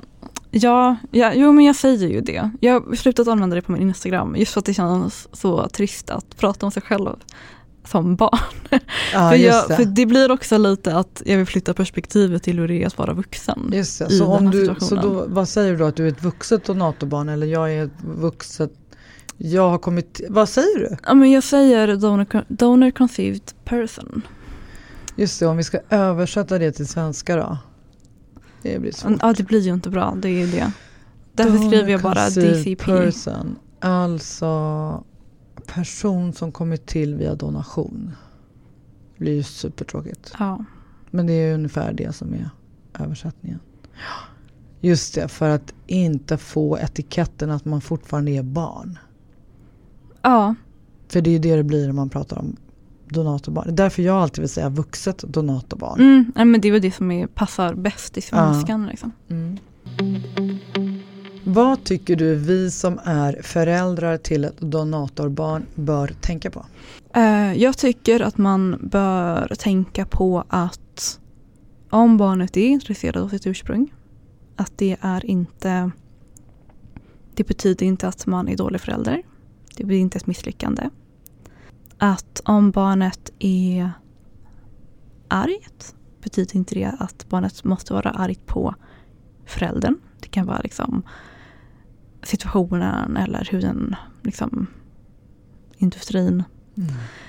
ja, ja, jo men jag säger ju det. Jag har slutat använda det på min Instagram just för att det känns så trist att prata om sig själv som barn. Ja, för, jag, det. för det blir också lite att jag vill flytta perspektivet till hur det är att vara vuxen. Just det. Så, om du, så då, vad säger du då? Att du är ett vuxet donatorbarn eller jag är ett vuxet... Jag har kommit... Vad säger du? Ja, men jag säger donor, donor conceived person. Just det, om vi ska översätta det till svenska då. Det blir svårt. Ja, det blir ju inte bra, det är ju det. Därför skriver jag bara DCP. Person. Alltså person som kommit till via donation. Det blir ju supertråkigt. Ja. Men det är ungefär det som är översättningen. Just det, för att inte få etiketten att man fortfarande är barn. ja, För det är ju det det blir när man pratar om donatorbarn. Det är därför jag alltid vill säga vuxet donatorbarn. mm, nej, men det är väl det som är, passar bäst i svenskan. Liksom. Mm. Vad tycker du vi som är föräldrar till ett donatorbarn bör tänka på? Eh, jag tycker att man bör tänka på att om barnet är intresserat av sitt ursprung, att det är inte det betyder inte att man är dålig förälder. Det blir inte ett misslyckande. Att om barnet är argt betyder inte det att barnet måste vara argt på föräldern. Det kan vara liksom situationen eller hur den liksom industrin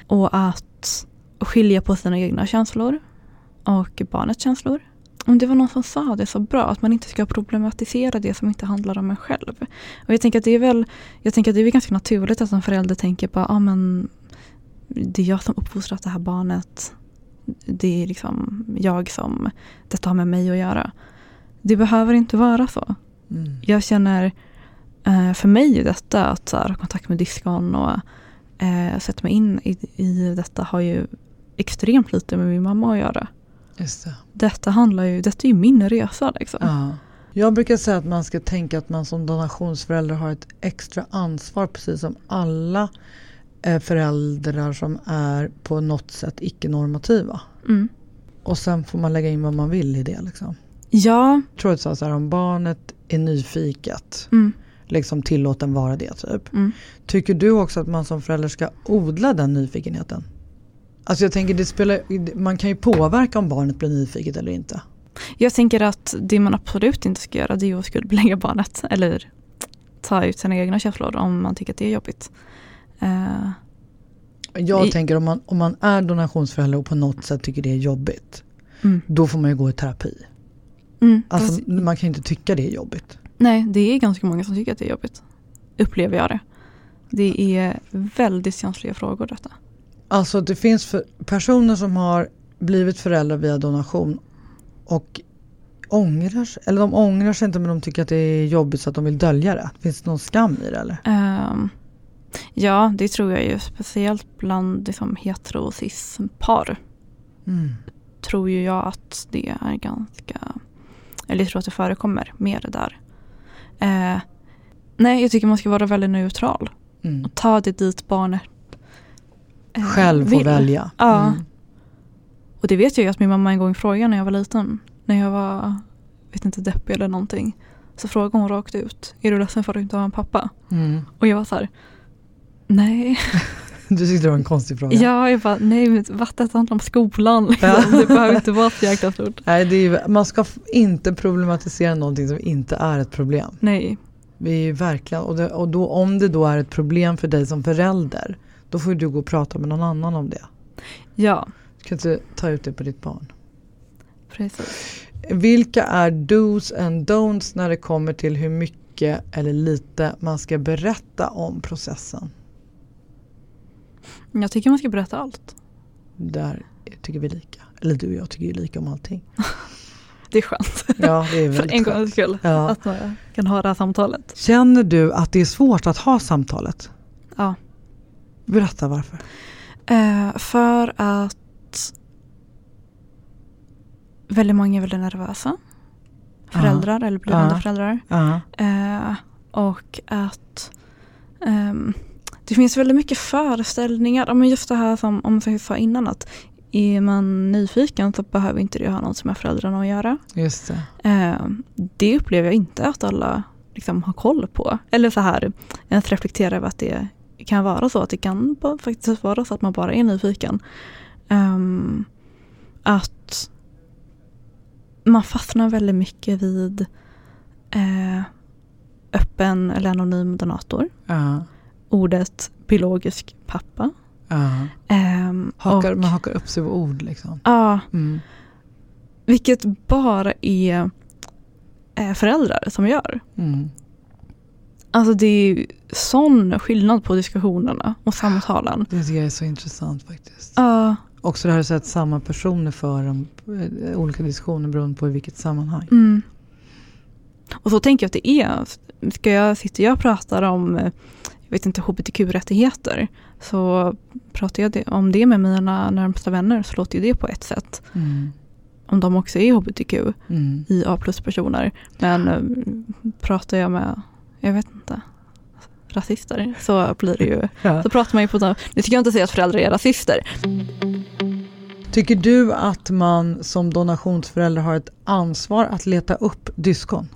Och att skilja på sina egna känslor och barnets känslor. Om det var någon som sa det så bra, att man inte ska problematisera det som inte handlar om en själv. Och jag tänker att det är väl, jag tänker att det är ganska naturligt att en förälder tänker på, ja ah, men det är jag som uppfostrat det här barnet. Det är liksom jag som, detta har med mig att göra. Det behöver inte vara så. Mm. Jag känner, för mig är detta att så här, ha kontakt med diskon och eh, sätta mig in i, i detta har ju extremt lite med min mamma att göra. Just det. Detta handlar ju, detta är ju min resa liksom. Ja. Jag brukar säga att man ska tänka att man som donationsförälder har ett extra ansvar precis som alla eh, föräldrar som är på något sätt icke-normativa. Mm. Och sen får man lägga in vad man vill i det. Liksom. Ja, Jag tror att så här, om barnet är nyfiket, mm, liksom tillåt den vara det. Typ. mm. Tycker du också att man som förälder ska odla den nyfikenheten? Alltså jag tänker, det spelar, man kan ju påverka om barnet blir nyfiket eller inte. Jag tänker att det man absolut inte ska göra det är att skuldbelägga barnet eller ta ut sina egna känslor om man tycker att det är jobbigt. Eh, Jag I- tänker om man, om man är donationsförälder och på något sätt tycker det är jobbigt, mm, då får man ju gå i terapi. mm, Alltså fast- man kan ju inte tycka det är jobbigt. Nej, det är ganska många som tycker att det är jobbigt. Upplever jag det. Det är väldigt känsliga frågor detta. Alltså det finns personer som har blivit föräldrar via donation och ångrar sig, eller de ångrar sig inte men de tycker att det är jobbigt så att de vill dölja det. Finns det någon skam i det eller? Ehm, ja, det tror jag ju speciellt bland liksom, hetero och cis-par. Mm. Tror ju jag att det är ganska, eller jag tror att det förekommer mer där. Eh, nej, jag tycker man ska vara väldigt neutral. Mm. Och ta det dit barnet eh, Själv få vill. välja. Ja. Mm. Och det vet jag ju att min mamma en gång frågade när jag var liten. När jag var, vet inte, deppig eller någonting. Så frågade hon rakt ut. Är du ledsen för att du inte har en pappa? Mm. Och jag var så här. Nej. Du tyckte det var en konstig fråga. Ja, jag bara, nej men vattnet handlar om skolan. Liksom. Ja. Det behöver inte vara så jäkla stort. Nej, det är, man ska inte problematisera någonting som inte är ett problem. Nej. Vi är verkligen, och, det, och då, om det då är ett problem för dig som förälder, då får du gå och prata med någon annan om det. Ja, Du kan inte ta ut det på ditt barn. precis. Vilka är dos and don'ts när det kommer till hur mycket eller lite man ska berätta om processen? Jag tycker man ska berätta allt. Där tycker vi lika. Eller du och jag tycker ju lika om allting. Det är skönt. Ja, det är För väldigt en skönt. gångs skull. Ja. Att man kan ha det här samtalet. Känner du att det är svårt att ha samtalet? Ja. Berätta varför. Eh, för att väldigt många är väldigt nervösa. Föräldrar eller blivande Ja. föräldrar. Ja. Eh, och att ehm, det finns väldigt mycket föreställningar. Ja, Men just det här som om jag sa innan att är man nyfiken så behöver inte det ha något med föräldrarna att göra. Just det. Eh, det upplever jag inte att alla liksom har koll på. Eller så här, ens reflektera över att det kan vara så. Att det kan faktiskt vara så att man bara är nyfiken. Ehm, att man fastnar väldigt mycket vid eh, öppen eller anonym donator. Ja. Ordet biologisk pappa. Ja. Ehm, Hakar, och, man hakar upp sig på ord liksom. ja, Mm. vilket bara är eh, föräldrar som gör. Mm. Alltså det är sån skillnad på diskussionerna och samtalen. Det tycker jag är så intressant faktiskt. Ja, Också det här att att samma personer för om, eh, olika diskussioner beroende på i vilket sammanhang. mm. Och så tänker jag att det är. Ska jag, sitter jag och pratar om eh, vet inte, hbtq-rättigheter så pratar jag om det med mina närmsta vänner så låter ju det på ett sätt. Mm. Om de också är hbtq, Mm. IA plus-personer. Men eh, pratar jag med, jag vet inte, rasister så blir det ju, Ja. så pratar man ju på, det tycker jag inte säga att föräldrar är rasister. Tycker du att man som donationsförälder har ett ansvar att leta upp dyskon?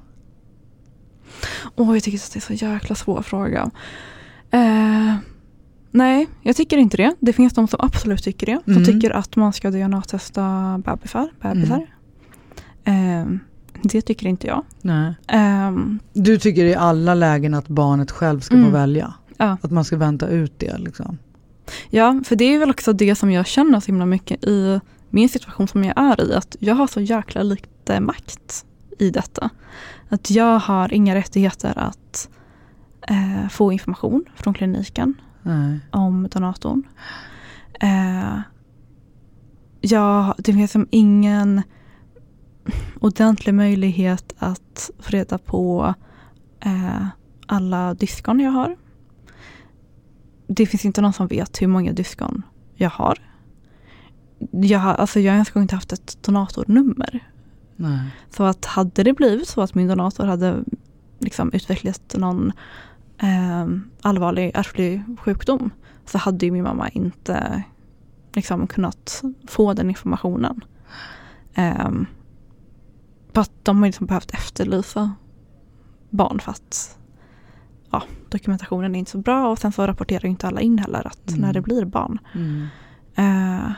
Åh, jag tycker att det är så jäkla svår fråga. Eh, nej, jag tycker inte det. Det finns de som absolut tycker det. Som Mm. tycker att man ska DNA-testa bebisar. bebisar. Eh, det tycker inte jag. Nej. Eh, Du tycker i alla lägen att barnet själv ska få Mm. välja? Ja. Att man ska vänta ut det liksom? Ja, för det är väl också det som jag känner så himla mycket i min situation som jag är i. Att jag har så jäkla lite makt i detta. Att jag har inga rättigheter att eh, få information från kliniken Nej. om donatorn. Eh, ja, det finns som ingen ordentlig möjlighet att få reda på eh, alla diskon jag har. Det finns inte någon som vet hur många diskon jag har. Jag har, alltså jag har ens inte haft ett donatornummer. Nej. Så att hade det blivit så att min donator hade liksom utvecklat någon eh, allvarlig ärftlig sjukdom så hade ju min mamma inte liksom kunnat få den informationen. Eh, för att de har liksom behövt efterlysa barn för att ja, dokumentationen är inte så bra och sen så rapporterar ju inte alla in heller att Mm. när det blir barn. Mm. Eh,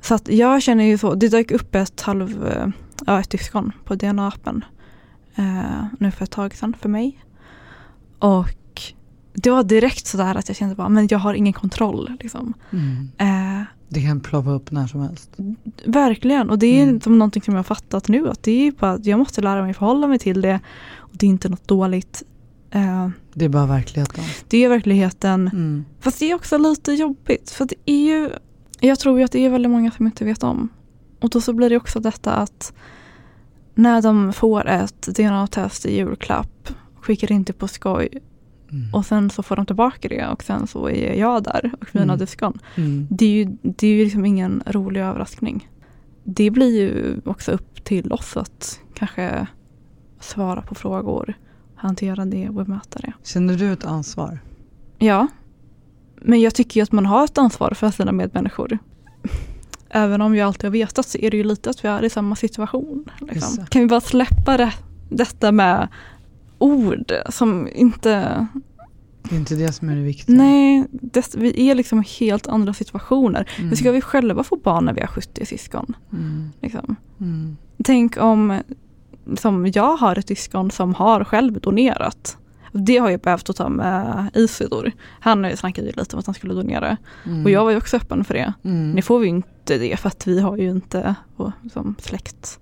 så att jag känner ju så, det dök upp ett halv, ja ett syskon på DNA-appen eh, nu för ett tag sedan för mig. Och det var direkt sådär att jag kände bara, men jag har ingen kontroll. Liksom. Mm. Eh, Det kan ploppa upp när som helst. verkligen, och det är Mm. som någonting som jag har fattat nu, att det är bara jag måste lära mig förhålla mig till det. Och det är inte något dåligt. Eh, Det är bara verkligheten. det är verkligheten. Mm. Fast det är också lite jobbigt. För det är ju, jag tror ju att det är väldigt många som inte vet om. Och då så blir det också detta att när de får ett DNA-test i julklapp, skickar in det på skoj Mm. och sen så får de tillbaka det och sen så är jag där och mina Mm. diskon. Mm. Det är ju, det är ju liksom ingen rolig överraskning. Det blir ju också upp till oss att kanske svara på frågor, hantera det och bemöta det. Känner du ett ansvar? Ja. Men jag tycker ju att man har ett ansvar för sina medmänniskor. Även om jag alltid har vetat så är det ju lite att vi är i samma situation. Liksom. Kan vi bara släppa det, detta med ord som inte... Det är inte det som är det viktiga. Nej, det, vi är liksom i helt andra situationer. Mm. Hur ska vi själva få barn när vi har 70 syskon? Mm. Liksom? Mm. Tänk om som jag har ett syskon som har själv donerat. Det har jag behövt att ta med Isidor. Han snackade ju lite om att han skulle donera. Mm. Och jag var ju också öppen för det. Mm. Nu får vi ju inte det för att vi har ju inte vår, som släkt.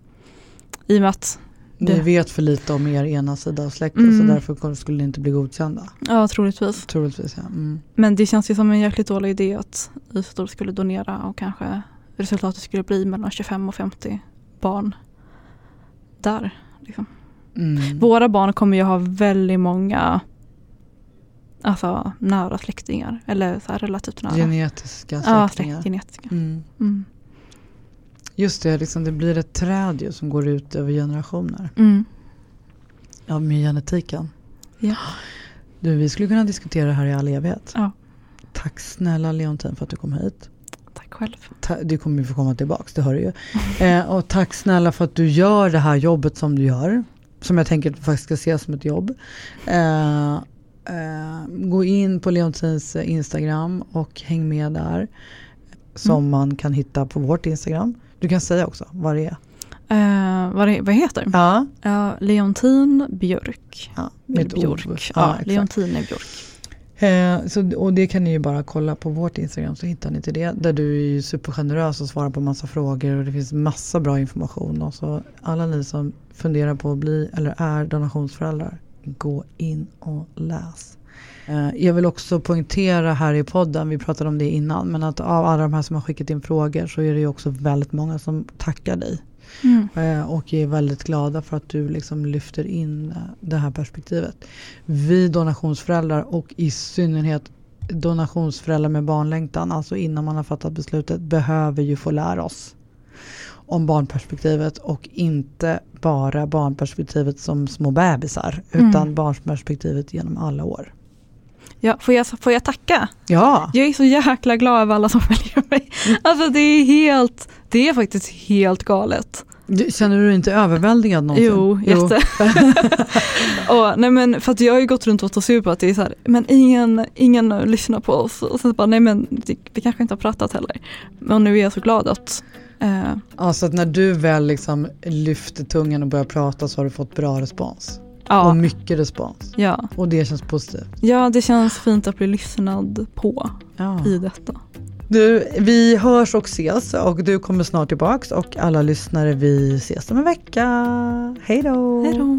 I och med att, Ni det- vet för lite om er ena sida av släkten Mm. så därför skulle ni inte bli godkända. ja troligtvis. Troligtvis ja. Mm. Men det känns ju som en jäkligt dålig idé att Isidor skulle donera och kanske resultatet skulle bli mellan 25 och 50 barn där. Liksom. Mm. Våra barn kommer ju ha väldigt många alltså, nära släktingar. Eller så här relativt nära. Genetiska ja, släktingar. släkt, genetiska. Mm. Mm. Just det, liksom det blir ett träd ju som går ut över generationer. Mm. Ja, med genetiken. Ja. Du, vi skulle kunna diskutera det här i all evighet. Ja. Tack snälla Leontin för att du kom hit. Tack själv. Ta- du kommer ju få komma tillbaks, det hör du ju. Eh, och tack snälla för att du gör det här jobbet som du gör. Som jag tänker att faktiskt ska se som ett jobb. Eh, eh, gå in på Leontins eh, Instagram och häng med där. Som man kan hitta på vårt Instagram. Du kan säga också vad det är. Eh, vad, det, vad heter? Ja, Ja, Leontin Björk. ja O. Björk. Ja, Ja. Leontin Björk. Eh, så, och det kan ni ju bara kolla på vårt Instagram så hittar ni till det. Där du är ju supergenerös och svarar på massa frågor och det finns massa bra information. Och så alla ni som funderar på att bli eller är donationsföräldrar, gå in och läs. Eh, jag vill också poängtera här i podden, vi pratade om det innan, men att av alla de här som har skickat in frågor så är det ju också väldigt många som tackar dig. Mm. Eh, och är väldigt glada för att du liksom lyfter in det här perspektivet. Vi donationsföräldrar och i synnerhet donationsföräldrar med barnlängtan, alltså innan man har fattat beslutet, behöver ju få lära oss om barnperspektivet och inte bara barnperspektivet som små bebisar Mm. utan barnperspektivet genom alla år. Ja, får, jag, får jag tacka? Ja, Jag är så jäkla glad över alla som följer mig. Mm. Alltså det är helt, det är faktiskt helt galet. Du- känner du dig inte överväldigad någonsin? Jo, jätte. och, nej men för att jag har ju gått runt och varit sur på att det är så här, men ingen, ingen lyssnar på oss. Och sen bara, nej men vi kanske inte har pratat heller. Men nu är jag så glad att, eh, Ja, så att när du väl liksom lyfter tungan och börjar prata så har du fått bra respons. Ja. och mycket respons. Ja. Och det känns positivt. ja, det känns fint att bli lyssnad på Ja. i detta. Du, vi hörs och ses och du kommer snart tillbaks och alla lyssnare vi ses om en vecka. Hej då! Hej då!